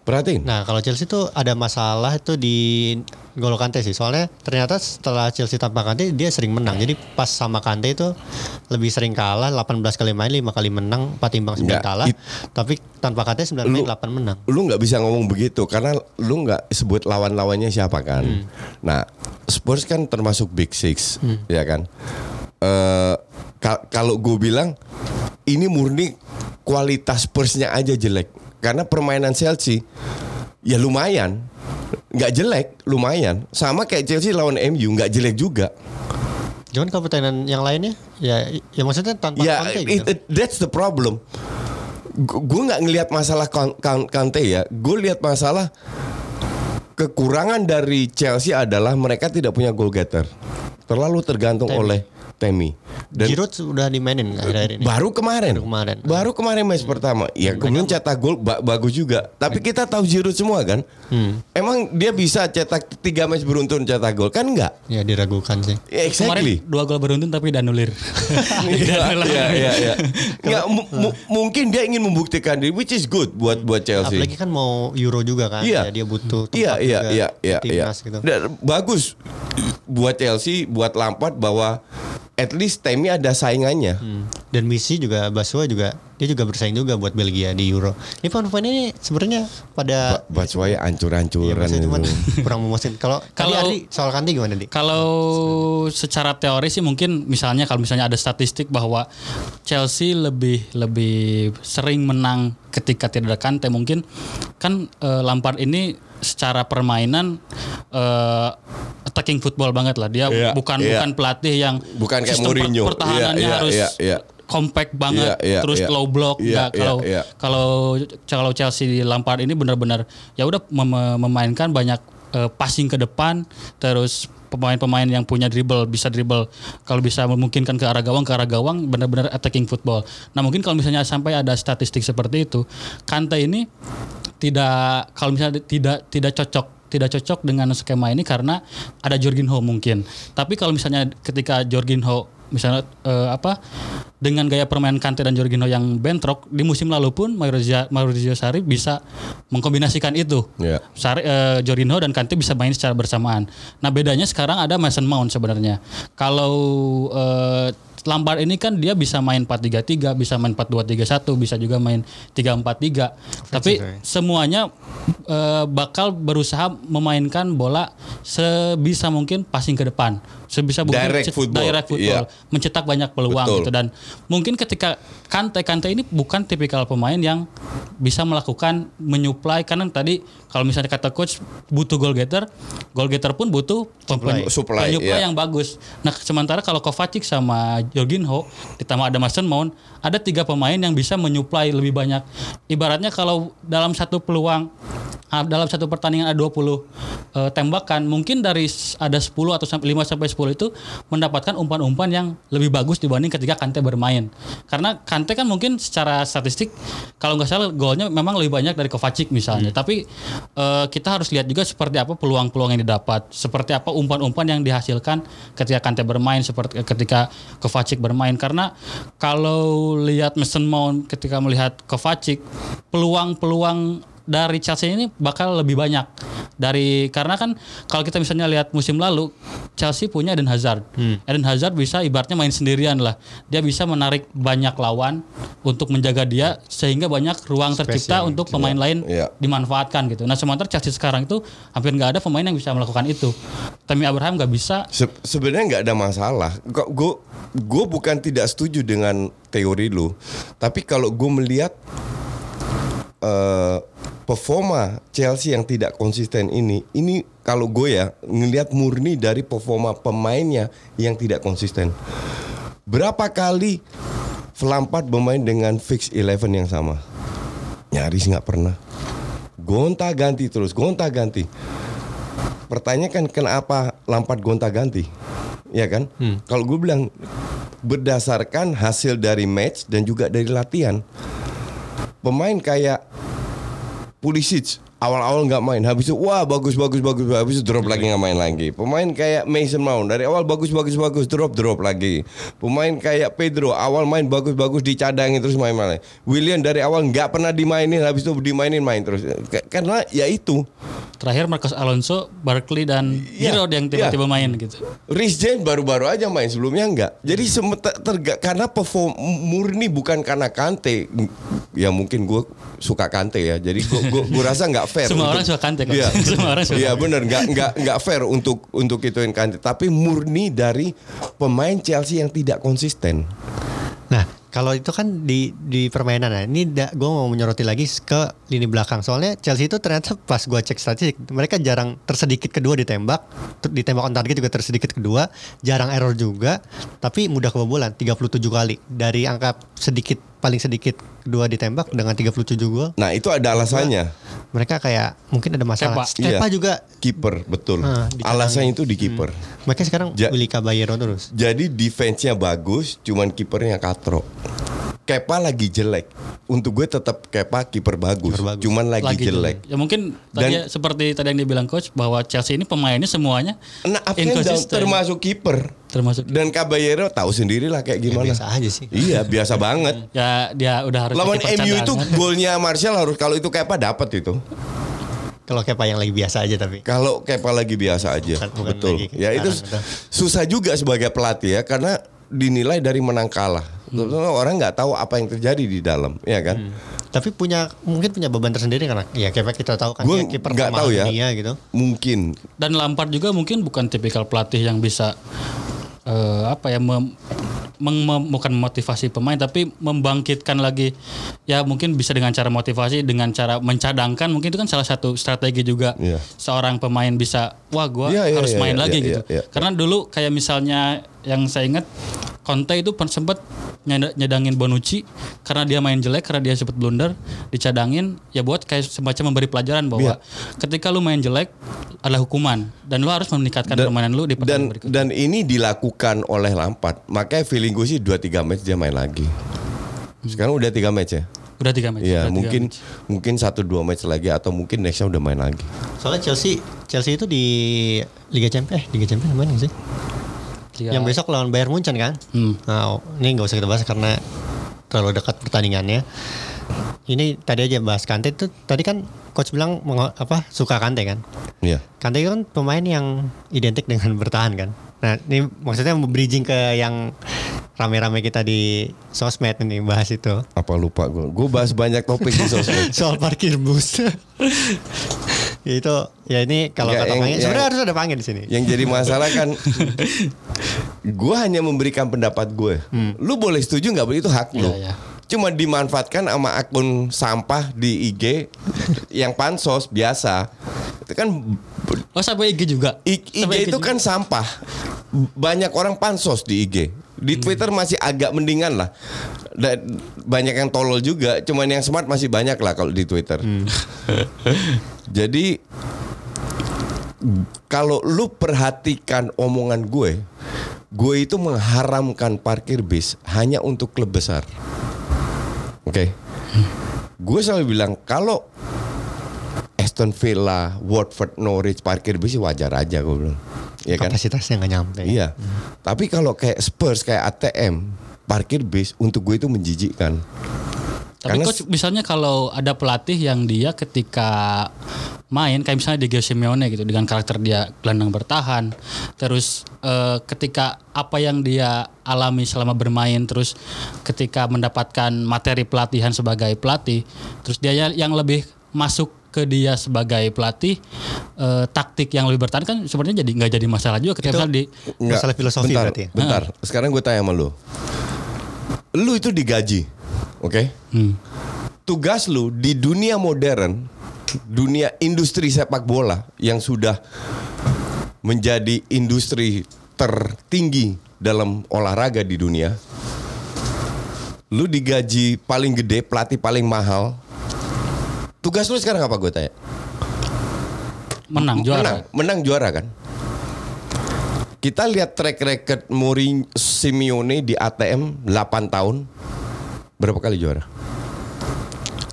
S3: Perhatiin.
S2: Nah kalau Chelsea tuh ada masalah itu di Golo Kante sih. Soalnya ternyata setelah Chelsea tanpa Kante dia sering menang. Jadi pas sama Kante itu lebih sering kalah 18 kali main 5 kali menang 4 imbang 9
S3: Nggak,
S2: kalah.
S3: it-
S2: Tapi tanpa Kante 9 main 8 menang.
S3: lu nggak bisa ngomong begitu karena lu nggak sebut lawan-lawannya siapa kan. Nah, Spurs kan termasuk Big Six, ya kan. Ka- kalau gue bilang ini murni kualitas Spursnya aja jelek karena permainan Chelsea ya lumayan, nggak jelek, lumayan. Sama kayak Chelsea lawan MU nggak jelek juga.
S2: Cuman kalau pertandingan yang lainnya ya ya maksudnya tanpa
S3: Ya,
S2: Kante
S3: it-
S2: gitu.
S3: it- that's the problem. Gue nggak ngelihat masalah Kan- Kan- Kante ya. Gue lihat masalah kekurangan dari Chelsea adalah mereka tidak punya goal getter. Terlalu tergantung
S2: Temi.
S3: oleh Temi. Dan
S2: Giroud sudah dimainin akhir-akhir ini.
S3: baru kemarin.
S2: Baru kemarin.
S3: Baru kemarin match pertama. Ya kemudian cetak gol ba- bagus juga. Tapi kita tahu Giroud semua kan.
S2: Hmm.
S3: Emang dia bisa cetak tiga match beruntun cetak gol kan enggak?
S2: Ya diragukan sih.
S3: Ya, exactly.
S4: kemarin dua gol beruntun tapi dianulir.
S3: Iya, iya, iya, iya. Nggak, mu- mu- mungkin dia ingin membuktikan diri, which is good buat buat Chelsea.
S2: Apalagi kan mau Euro juga kan.
S3: Iya.
S2: Ya, dia butuh tempat
S3: Iya, iya,
S2: juga
S3: iya, iya, iya.
S2: timnas gitu.
S3: Dan bagus buat Chelsea, buat Lampard bahwa at least Temi ada saingannya.
S2: Hmm. Dan Misi juga Basua juga dia juga bersaing juga buat Belgia di Euro. Ini pemain ini sebenarnya pada
S3: Ba- Batshuayi
S2: Iya,
S3: ancur-ancuran
S2: cuman
S3: itu.
S2: kurang memuaskan. Kalau kalau soal Kanti gimana di?
S4: Kalau secara teori sih mungkin misalnya kalau misalnya ada statistik bahwa Chelsea lebih lebih sering menang ketika tidak ada Kante mungkin kan eh, Lampard ini secara permainan eh, attacking football banget lah dia
S3: Iya,
S4: bukan
S3: iya.
S4: bukan pelatih yang
S3: Bukan kayak Mourinho.
S4: pertahanannya
S3: Iya, iya,
S4: harus
S3: iya, iya.
S4: Compact banget
S3: Iya, iya,
S4: terus
S3: iya.
S4: low block
S3: Iya,
S4: nggak.
S3: iya,
S4: kalau
S3: iya.
S4: kalau kalau Chelsea di Lampard ini benar-benar ya udah mem- memainkan banyak eh, passing ke depan terus pemain-pemain yang punya dribble bisa dribble kalau bisa memungkinkan ke arah gawang ke arah gawang benar-benar attacking football. Nah mungkin kalau misalnya sampai ada statistik seperti itu, Kante ini tidak kalau misalnya tidak tidak cocok tidak cocok dengan skema ini karena ada Jorginho mungkin. Tapi kalau misalnya ketika Jorginho misalnya eh, apa dengan gaya permainan Kante dan Jorginho yang bentrok di musim lalu pun Maurizio, Maurizio Sarri bisa mengkombinasikan itu.
S3: Iya.
S4: Sarri, eh, Jorginho dan Kante bisa main secara bersamaan. Nah bedanya sekarang ada Mason Mount sebenarnya. Kalau eh, Lampard ini kan dia bisa main 4-3-3, bisa main 4-2-3-1, bisa juga main 3-4-3. Tapi
S2: ya.
S4: semuanya eh, bakal berusaha memainkan bola sebisa mungkin passing ke depan. Sebisa mungkin
S3: Direct football.
S4: direct football.
S3: Iya.
S4: Mencetak banyak peluang
S3: Betul.
S4: gitu dan mungkin ketika Kante Kante ini bukan tipikal pemain yang bisa melakukan menyuplai karena tadi kalau misalnya kata coach butuh goal getter, goal getter pun butuh
S2: Supply.
S3: Supply,
S4: penyuplai
S3: iya.
S4: yang bagus. Nah, sementara kalau Kovacic sama Jorginho ditambah ada Mason Mount, ada tiga pemain yang bisa menyuplai lebih banyak. Ibaratnya kalau dalam satu peluang ah, dalam satu pertandingan ada 20 eh, tembakan, mungkin dari ada 10 atau sampai 5 sampai 10 10 itu mendapatkan umpan-umpan yang lebih bagus dibanding ketika Kante bermain. Karena Kante kan mungkin secara statistik kalau nggak salah golnya memang lebih banyak dari Kovacic misalnya. Tapi eh, kita harus lihat juga seperti apa peluang-peluang yang didapat, seperti apa umpan-umpan yang dihasilkan ketika Kante bermain, seperti ketika Kovacic bermain. Karena kalau lihat Mason Mount ketika melihat Kovacic, peluang-peluang dari Chelsea ini bakal lebih banyak dari karena kan kalau kita misalnya lihat musim lalu Chelsea punya Eden Hazard. Eden Hazard bisa ibaratnya main sendirian lah. Dia bisa menarik banyak lawan untuk menjaga dia sehingga banyak ruang tercipta
S2: Spesial.
S4: untuk pemain lain
S3: Iya.
S4: dimanfaatkan gitu. Nah sementara Chelsea sekarang itu hampir nggak ada pemain yang bisa melakukan itu. Tammy Abraham nggak bisa.
S3: Se- sebenarnya nggak ada masalah. Kok gue gue bukan tidak setuju dengan teori lu, tapi kalau gue melihat eh, performa Chelsea yang tidak konsisten ini, ini kalau gue ya ngelihat murni dari performa pemainnya yang tidak konsisten. Berapa kali Lampard bermain dengan fix 11 yang sama? Nyaris nggak pernah. Gonta ganti terus, gonta ganti. Pertanyaan kan kenapa Lampard gonta ganti? Ya kan? Kalau gue bilang berdasarkan hasil dari match dan juga dari latihan. Pemain kayak Pulisic awal-awal nggak main, habis itu wah bagus bagus bagus, habis itu drop lagi nggak main lagi. Pemain kayak Mason Mount dari awal bagus bagus bagus, drop drop lagi. Pemain kayak Pedro awal main bagus bagus dicadangin terus main main. William dari awal nggak pernah dimainin, habis itu dimainin main terus. Karena ya itu
S4: Terakhir Marcos Alonso, Barkley dan
S3: Iya,
S4: Giroud yang tiba-tiba
S3: iya.
S4: main gitu.
S3: Rhys James baru-baru aja main sebelumnya enggak. Jadi semeta terga, karena perform murni bukan karena Kante. Ya mungkin gue suka Kante ya. Jadi gue gue gue rasa nggak fair.
S4: Semua
S3: untuk-
S4: orang suka Kante, Coach.
S3: Iya.
S4: Semua orang suka
S3: Iya benar nggak nggak nggak fair untuk untuk ituin Kante. Tapi murni dari pemain Chelsea yang tidak konsisten.
S2: Nah, kalau itu kan di di permainan ya. Ini gue mau menyoroti lagi ke lini belakang. Soalnya Chelsea itu ternyata pas gue cek statistik, mereka jarang tersedikit kedua ditembak, ditembak on target juga tersedikit kedua, jarang error juga, tapi mudah kebobolan 37 kali dari angka sedikit paling sedikit kedua ditembak dengan 37 gol.
S3: Nah itu ada alasannya.
S2: Mereka kayak mungkin ada masalah.
S4: Kepa.
S2: Kepa
S3: Iya.
S2: juga
S3: Kiper betul.
S2: Ah, dicadangin.
S3: Alasannya itu di kiper.
S2: mereka sekarang
S3: Ja-
S2: Willy Caballero terus.
S3: Jadi defense-nya bagus, cuman kipernya katro. Kepa lagi jelek. Untuk gue tetap Kepa kiper bagus,
S2: Kiper bagus.
S3: cuman lagi, jelek.
S4: Ya mungkin tadi
S3: Dan-
S4: ya, seperti tadi yang dibilang coach bahwa Chelsea ini pemainnya semuanya
S3: Nah,
S4: Inconsistent.
S3: termasuk kiper.
S4: termasuk
S3: Dan Caballero tahu sendiri lah kayak
S2: Ya,
S3: gimana.
S2: biasa aja sih.
S3: Iya, biasa banget.
S4: ya dia udah harus
S3: Lawan MU itu golnya Martial harus kalau itu Kepa dapat itu.
S2: Kalau Kepa yang lagi biasa aja tapi.
S3: Kalau Kepa lagi biasa aja.
S2: Bukan- bukan
S3: betul.
S2: lagi
S3: Ya itu susah juga sebagai pelatih ya karena dinilai dari menang kalah.
S2: Hmm.
S3: Sebetulnya Orang nggak tahu apa yang terjadi di dalam, ya kan?
S2: Tapi punya mungkin punya beban tersendiri karena ya Kepa kita tahu kan
S3: Gue
S2: dia kiper
S3: nggak tahu ya.
S2: dunia gitu.
S3: Mungkin
S4: dan Lampard juga mungkin bukan tipikal pelatih yang bisa eh, apa ya mem, meng- mem- bukan memotivasi pemain tapi membangkitkan lagi ya mungkin bisa dengan cara motivasi dengan cara mencadangkan mungkin itu kan salah satu strategi juga
S3: Iya.
S4: seorang pemain bisa wah gua
S3: Iya, iya,
S4: harus
S3: iya,
S4: main
S3: iya,
S4: lagi
S3: iya,
S4: gitu
S3: iya, iya.
S4: karena dulu kayak misalnya yang saya ingat Conte itu sempat nyeda- nyedangin Bonucci karena dia main jelek karena dia sempat blunder dicadangin ya buat kayak semacam memberi pelajaran bahwa
S3: Iya.
S4: ketika lu main jelek adalah hukuman dan lu harus meningkatkan
S3: Dan-
S4: permainan lu di
S3: dan
S4: pertandingan berikutnya.
S3: dan ini dilakukan oleh Lampard. Makanya feeling gue sih 2-3 match dia main lagi. Sekarang udah tiga match ya.
S4: Udah tiga match.
S3: Iya, mungkin
S4: match.
S3: mungkin satu dua match lagi atau mungkin nextnya udah main lagi.
S2: Soalnya Chelsea Chelsea itu di Liga Champions, eh Liga Champions mana sih?
S4: Tiga-
S2: Yang besok lawan Bayern Munchen kan?
S4: Hmm.
S2: Nah, ini nggak usah kita bahas karena terlalu dekat pertandingannya. Ini tadi aja bahas Kante itu tadi kan coach bilang apa suka Kante kan?
S3: Iya.
S2: Kante itu kan pemain yang identik dengan bertahan kan. Nah, ini maksudnya bridging ke yang rame-rame kita di sosmed ini bahas itu.
S3: Apa lupa gue? Gue bahas banyak topik di sosmed.
S2: Soal parkir bus. ya itu ya ini kalau
S3: Nggak,
S2: kata
S3: yang-
S2: sebenarnya harus ada Pange di sini.
S3: Yang jadi masalah kan gue hanya memberikan pendapat gue. Lu boleh setuju nggak? Itu hak lu.
S4: Iya, iya.
S3: Cuma dimanfaatkan sama akun sampah di IG yang pansos biasa. Itu kan
S4: Oh sampai IG juga.
S3: I-
S4: Sampai
S3: IG itu
S4: juga.
S3: kan sampah. Banyak orang pansos di IG. Di Twitter masih agak mendingan lah. Dan banyak yang tolol juga, cuman yang smart masih banyak lah kalau di Twitter. Jadi kalau lu perhatikan omongan gue, gue itu mengharamkan parkir bis hanya untuk klub besar. Oke. Gue selalu bilang kalau Aston Villa, Watford, Norwich parkir bis sih wajar aja gue bilang. Iya kan?
S2: Kapasitasnya nggak nyampe.
S3: Iya. Tapi kalau kayak Spurs kayak ATM parkir bis untuk gue itu menjijikkan.
S4: Tapi
S3: Karena
S4: coach misalnya kalau ada pelatih yang dia ketika main kayak misalnya Diego Simeone gitu dengan karakter dia gelandang bertahan terus eh, ketika apa yang dia alami selama bermain terus ketika mendapatkan materi pelatihan sebagai pelatih terus dia ya- yang lebih masuk ke dia sebagai pelatih eh, taktik yang lebih bertahan kan sebenarnya jadi nggak jadi masalah juga ketika di
S2: Masalah filosofi
S3: bentar,
S2: berarti ya?
S3: Bentar, sekarang gue tanya sama lu. Lu itu digaji, oke?
S4: Hmm.
S3: Tugas lu di dunia modern, dunia industri sepak bola yang sudah menjadi industri tertinggi dalam olahraga di dunia. Lu digaji paling gede, pelatih paling mahal. Tugas lu sekarang apa gue tanya?
S4: menang juara
S3: Menang, menang juara kan? Kita lihat track record Mourinho Simeone di ATM 8 tahun. Berapa kali juara?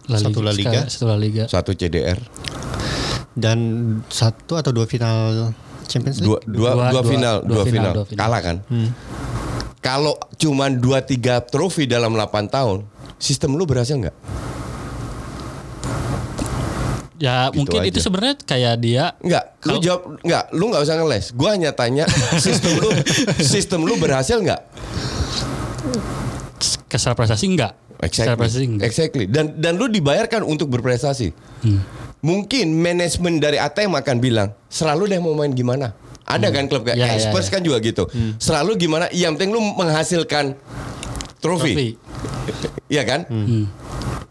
S2: Satu La Liga.
S4: sekali- Satu La Liga.
S3: Satu CDR,
S2: Dan satu atau dua final Champions League.
S3: dua, dua,
S4: Dua-
S3: dua,
S4: dua-
S3: final,
S4: dua
S3: dua,
S4: final, dua final.
S3: Kalah kan? Kalau cuman 2 3 trofi dalam 8 tahun, sistem lu berhasil nggak?
S4: Ya
S3: Gitu
S4: mungkin itu
S3: aja.
S4: sebenarnya kayak dia
S3: Enggak, lu
S4: Kalau-
S3: jawab enggak, lu nggak usah ngeles. Gua hanya tanya sistem lu sistem lu berhasil nggak?
S4: secara prestasi enggak. Secara prestasi
S3: Exactly.
S4: enggak.
S3: Exactly. Dan dan lu dibayarkan untuk berprestasi.
S4: Hmm.
S3: Mungkin manajemen dari ATM akan bilang, selalu deh mau main gimana. Ada kan klub kayak
S4: Ya, ya,
S3: Spurs
S4: ya.
S3: kan juga gitu. Selalu gimana? Yang penting lu menghasilkan trofi.
S4: Trofi.
S3: Iya kan?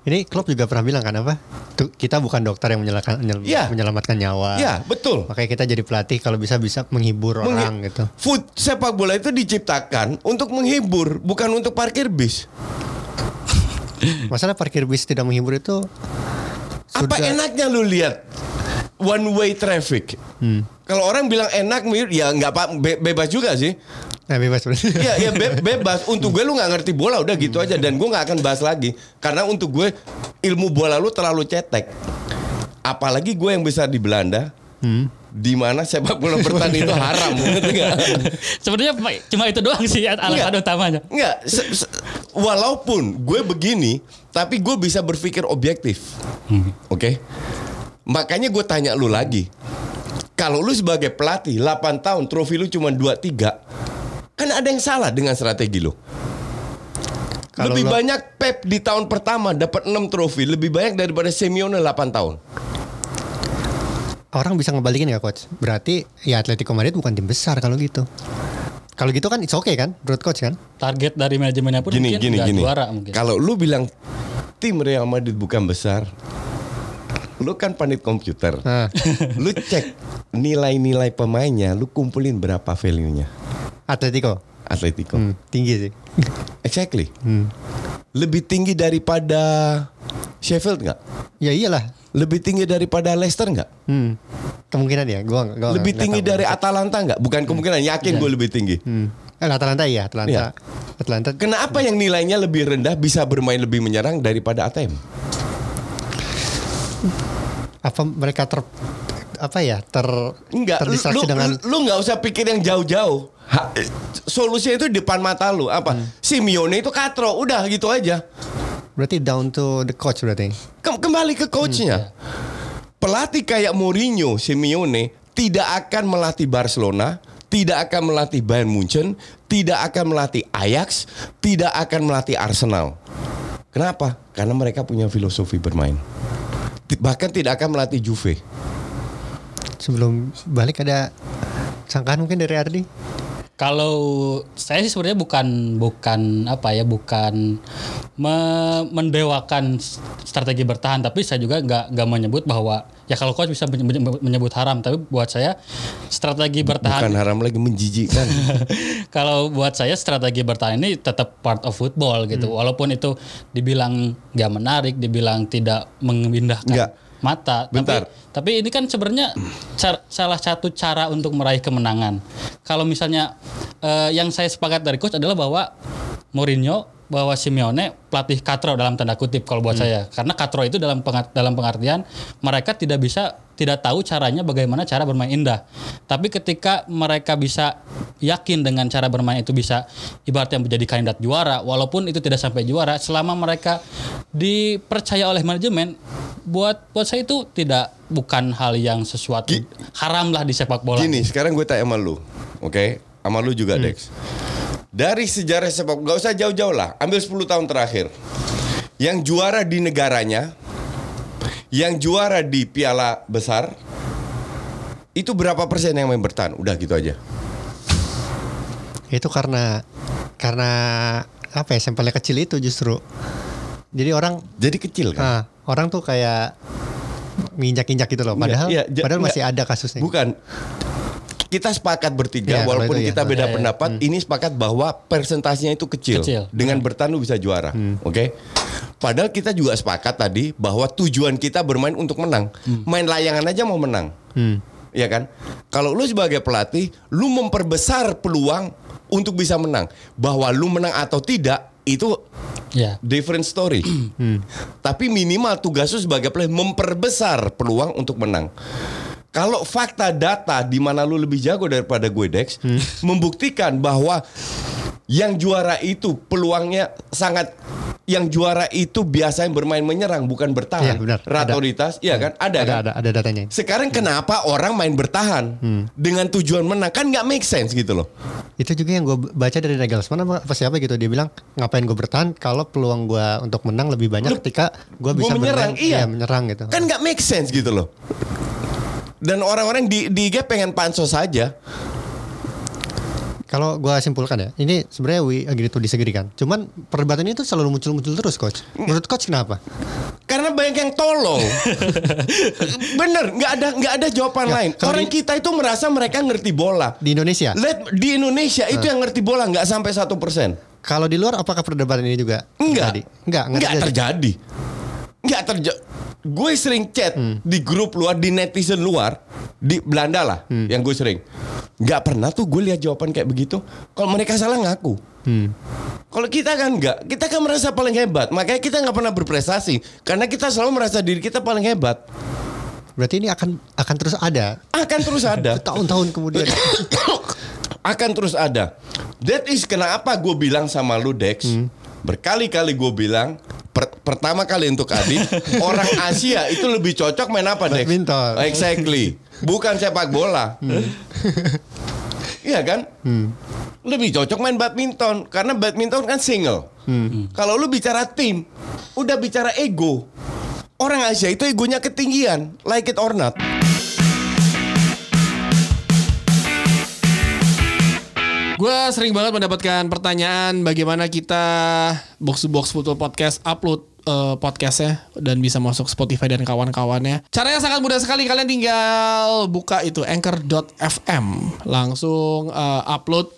S2: Ini klub juga pernah bilang kan apa? Tuh, kita bukan dokter yang menyelamatkan, menyel-
S3: Iya.
S2: menyelamatkan nyawa.
S3: Iya, betul.
S2: Makanya kita jadi pelatih kalau bisa bisa menghibur
S3: Menghi-
S2: orang gitu.
S3: Food sepak bola itu diciptakan untuk menghibur, bukan untuk parkir bis.
S2: Masalah parkir bis tidak menghibur itu
S3: Apa
S2: sudah-
S3: enaknya lu lihat one way traffic?
S2: Hmm.
S3: Kalau orang bilang enak, ya nggak apa be- bebas juga sih.
S2: Nah, bebas berarti.
S3: Iya, ya be- bebas. Untuk gue lu nggak ngerti bola udah gitu aja dan gue nggak akan bahas lagi karena untuk gue ilmu bola lu terlalu cetek. Apalagi gue yang besar di Belanda, di mana sepak bola bertahan itu haram?
S4: Sebenarnya cuma itu doang sih alasan
S3: Enggak.
S4: utamanya.
S3: Nggak, se- se- walaupun gue begini, tapi gue bisa berpikir objektif, oke? Makanya gue tanya lu lagi, kalau lu sebagai pelatih 8 tahun, trofi lu cuma 2-3, kan ada yang salah dengan strategi lu.
S2: Kalau
S3: lebih
S2: lo-
S3: banyak Pep di tahun pertama dapat 6 trofi, lebih banyak daripada Simeone 8 tahun.
S2: Orang bisa ngebalikin nggak coach? Berarti ya Atletico Madrid bukan tim besar kalau gitu. Kalau gitu kan it's okay kan, menurut coach kan?
S4: Target dari manajemennya pun
S3: Gini,
S4: mungkin
S3: gini, gini.
S4: juara mungkin.
S3: Kalau lu bilang tim Real Madrid bukan besar, lu kan pandit komputer.
S2: Nah,
S3: lu cek nilai-nilai pemainnya, lu kumpulin berapa value-nya.
S2: Atletico
S3: Atletico.
S2: hmm, tinggi sih.
S3: Exactly.
S2: Hmm.
S3: Lebih tinggi daripada Sheffield nggak?
S2: Ya iyalah.
S3: Lebih tinggi daripada Leicester nggak?
S2: Hmm. Kemungkinan ya, gua, gua
S3: lebih tinggi
S2: tahu.
S3: dari Atalanta nggak? Bukan kemungkinan, yakin gue lebih tinggi.
S2: Hmm. Eh, Atalanta iya, Atalanta.
S3: Iya.
S2: Atalanta.
S3: Kenapa yang nilainya lebih rendah bisa bermain lebih menyerang daripada ATM?
S2: Apa mereka ter apa ya ter
S3: Enggak,
S2: terdistraksi
S3: lu,
S2: dengan
S3: lu nggak usah pikir yang jauh-jauh. Solusinya itu di depan mata lu. Apa?
S2: Hmm.
S3: Simeone itu katro, udah gitu aja.
S2: berarti down to the coach berarti.
S3: Kem- kembali ke coachnya. Pelatih kayak Mourinho, Simeone tidak akan melatih Barcelona, tidak akan melatih Bayern Munchen, tidak akan melatih Ajax, tidak akan melatih Arsenal. Kenapa? Karena mereka punya filosofi bermain. Bahkan tidak akan melatih Juve.
S2: Sebelum balik ada sangkaan mungkin dari Ardi.
S4: Kalau saya sih sebenarnya bukan bukan apa ya bukan me- mendewakan strategi bertahan tapi saya juga nggak nggak menyebut bahwa ya kalau coach bisa menye- menye- menyebut haram tapi buat saya strategi bertahan
S3: Bukan haram lagi menjijikkan.
S4: kalau buat saya strategi bertahan ini tetap part of football gitu. Walaupun itu dibilang nggak menarik, dibilang tidak mengindahkan.
S3: Enggak.
S4: Mata.
S3: Bentar.
S4: Tapi tapi ini kan sebenarnya salah satu cara untuk meraih kemenangan. Kalau misalnya eh, yang saya sepakat dari coach adalah bahwa Mourinho bahwa Simeone pelatih katro dalam tanda kutip kalau buat saya. Karena katro itu dalam pengar- dalam pengertian mereka tidak bisa tidak tahu caranya bagaimana cara bermain indah. Tapi ketika mereka bisa yakin dengan cara bermain itu bisa ibaratnya menjadi kandidat juara walaupun itu tidak sampai juara selama mereka dipercaya oleh manajemen buat buat saya itu tidak bukan hal yang sesuatu
S3: Gi-
S4: haram lah di sepak bola.
S3: Gini, sekarang gue tanya sama lu. Oke, sama lu juga Dex. Dari sejarah sepak nggak usah jauh-jauh lah, ambil 10 tahun terakhir. Yang juara di negaranya, yang juara di piala besar, itu berapa persen yang main bertahan? Udah gitu aja.
S2: Itu karena karena apa ya sampelnya kecil itu justru. Jadi orang
S3: Jadi kecil kan?
S2: ah, orang tuh kayak nginjak-injak gitu loh. Padahal
S3: Iya, ja-
S2: padahal
S3: enggak.
S2: masih ada kasusnya.
S3: Bukan. Kita sepakat bertiga,
S2: kalau
S3: walaupun
S2: itu
S3: kita beda
S4: Iya, iya.
S3: pendapat, ini sepakat bahwa persentasinya itu kecil.
S4: Kecil.
S3: Dengan bertahan lu bisa juara, oke? Padahal kita juga sepakat tadi bahwa tujuan kita bermain untuk menang. Main layangan aja mau menang,
S2: Hmm.
S3: ya kan? Kalau lu sebagai pelatih, lu memperbesar peluang untuk bisa menang. Bahwa lu menang atau tidak itu
S4: ya
S3: different story. Tapi minimal tugas lu sebagai player memperbesar peluang untuk menang. Kalau fakta data di mana lu lebih jago daripada gue Dex membuktikan bahwa yang juara itu peluangnya sangat yang juara itu biasanya bermain menyerang bukan bertahan.
S2: Iya, benar.
S3: Ratoritas, iya kan? Ada,
S2: Ada
S3: kan?
S2: ada ada datanya.
S3: Sekarang kenapa orang main bertahan dengan tujuan menang kan nggak make sense gitu loh.
S2: Itu juga yang gue baca dari Nagelsmann apa, apa siapa gitu dia bilang ngapain gue bertahan kalau peluang gue untuk menang lebih banyak
S3: Loh,
S2: ketika gue
S3: gua
S2: bisa
S3: menyerang,
S2: bermain,
S3: iya.
S2: menyerang gitu.
S3: Kan nggak make sense gitu loh. Dan orang-orang di di IG pengen pansos saja.
S2: Kalau gue simpulkan ya, ini sebenarnya we agree to disagree kan. Cuman perdebatan ini tuh selalu muncul-muncul terus coach. Menurut coach kenapa?
S3: Karena banyak yang tolong. Bener, nggak ada nggak ada jawaban
S2: Ya,
S3: lain. Orang
S2: di-
S3: kita itu merasa mereka ngerti bola.
S2: Di Indonesia,
S3: Let di Indonesia itu yang ngerti bola nggak sampai satu persen.
S2: kalau di luar apakah perdebatan ini juga
S3: Enggak.
S2: terjadi? Enggak,
S3: Enggak terjadi. Enggak terjadi. Gue sering chat
S2: Hmm.
S3: di grup luar, di netizen luar, di Belanda lah,
S2: Hmm.
S3: yang gue sering. Nggak pernah tuh gue lihat jawaban kayak begitu. Kalau mereka salah ngaku.
S2: Hmm.
S3: Kalau kita kan enggak, kita kan merasa paling hebat. Makanya kita nggak pernah berprestasi karena kita selalu merasa diri kita paling hebat.
S2: Berarti ini akan akan terus ada
S3: Akan terus ada.
S2: tahun-tahun kemudian.
S3: akan terus ada. That is kenapa gue bilang sama lu Dex. Berkali-kali gue bilang per- pertama kali untuk Adit orang Asia itu lebih cocok main apa Dex?
S2: Badminton.
S3: Exactly. Bukan sepak bola. Iya kan? Lebih cocok main badminton karena badminton kan single. Kalau lu bicara tim, udah bicara ego. Orang Asia itu egonya ketinggian, like it or not.
S1: Gue sering banget mendapatkan pertanyaan bagaimana kita box to box football podcast upload eh, podcastnya dan bisa masuk Spotify dan kawan-kawannya. Caranya sangat mudah sekali. Kalian tinggal buka itu anchor.fm langsung eh, upload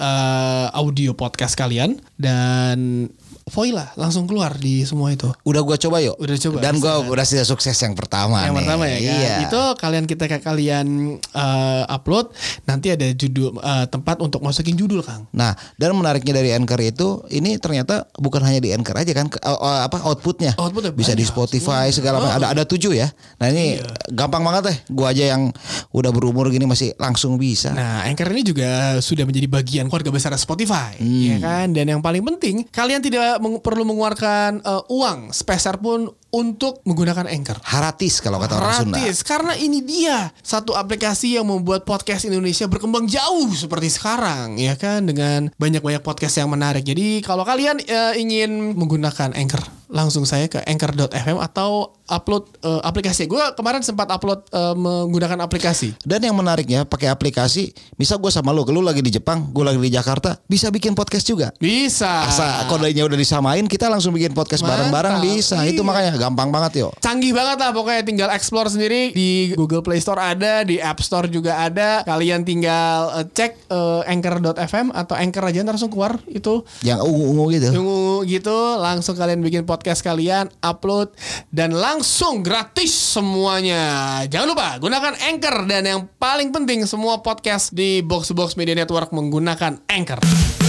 S1: eh, audio podcast kalian dan Voila langsung keluar di semua itu.
S5: Udah gua coba yuk.
S1: Udah coba.
S5: Dan gua udah sudah sukses yang pertama
S1: yang
S5: nih.
S1: pertama ya kan
S5: Iya.
S1: itu kalian kita kalian eh, upload nanti ada judul eh, tempat untuk masukin judul kang
S5: Nah, dan menariknya dari Anchor itu ini ternyata bukan hanya di Anchor aja kan uh, uh, apa outputnya.
S1: Outputnya
S5: Bisa di Spotify
S1: semua.
S5: segala macam. Ada ada tujuh ya. Nah, ini gampang banget deh. Gua aja yang udah berumur gini masih langsung bisa.
S1: Nah, Anchor ini juga sudah menjadi bagian keluarga besar Spotify, ya kan? Dan yang paling penting, kalian tidak meng- perlu mengeluarkan eh, uang. Sepeser pun untuk menggunakan Anchor.
S5: Haratis kalau kata orang Sunda.
S1: Gratis karena ini dia satu aplikasi yang membuat podcast Indonesia berkembang jauh seperti sekarang ya kan dengan banyak-banyak podcast yang menarik. Jadi kalau kalian eh, ingin menggunakan Anchor langsung saya ke anchor.fm atau upload eh, aplikasi. Gue kemarin sempat upload eh, menggunakan aplikasi.
S5: Dan yang menariknya pakai aplikasi, misal gue sama lu, lu lagi di Jepang, gue lagi di Jakarta, bisa bikin podcast juga.
S1: Bisa.
S5: Asa kodenya udah disamain, kita langsung bikin podcast bareng-bareng bisa. Itu
S1: Iya.
S5: makanya gampang banget yo.
S1: Canggih banget lah pokoknya tinggal explore sendiri di Google Play Store ada, di App Store juga ada. Kalian tinggal eh, cek eh, anchor.fm atau anchor aja ntar langsung keluar itu
S5: Yang ungu-ungu gitu.
S1: Tunggu gitu langsung kalian bikin podcast kalian upload dan langsung gratis semuanya. Jangan lupa gunakan Anchor dan yang paling penting semua podcast di Box Box Media Network menggunakan Anchor.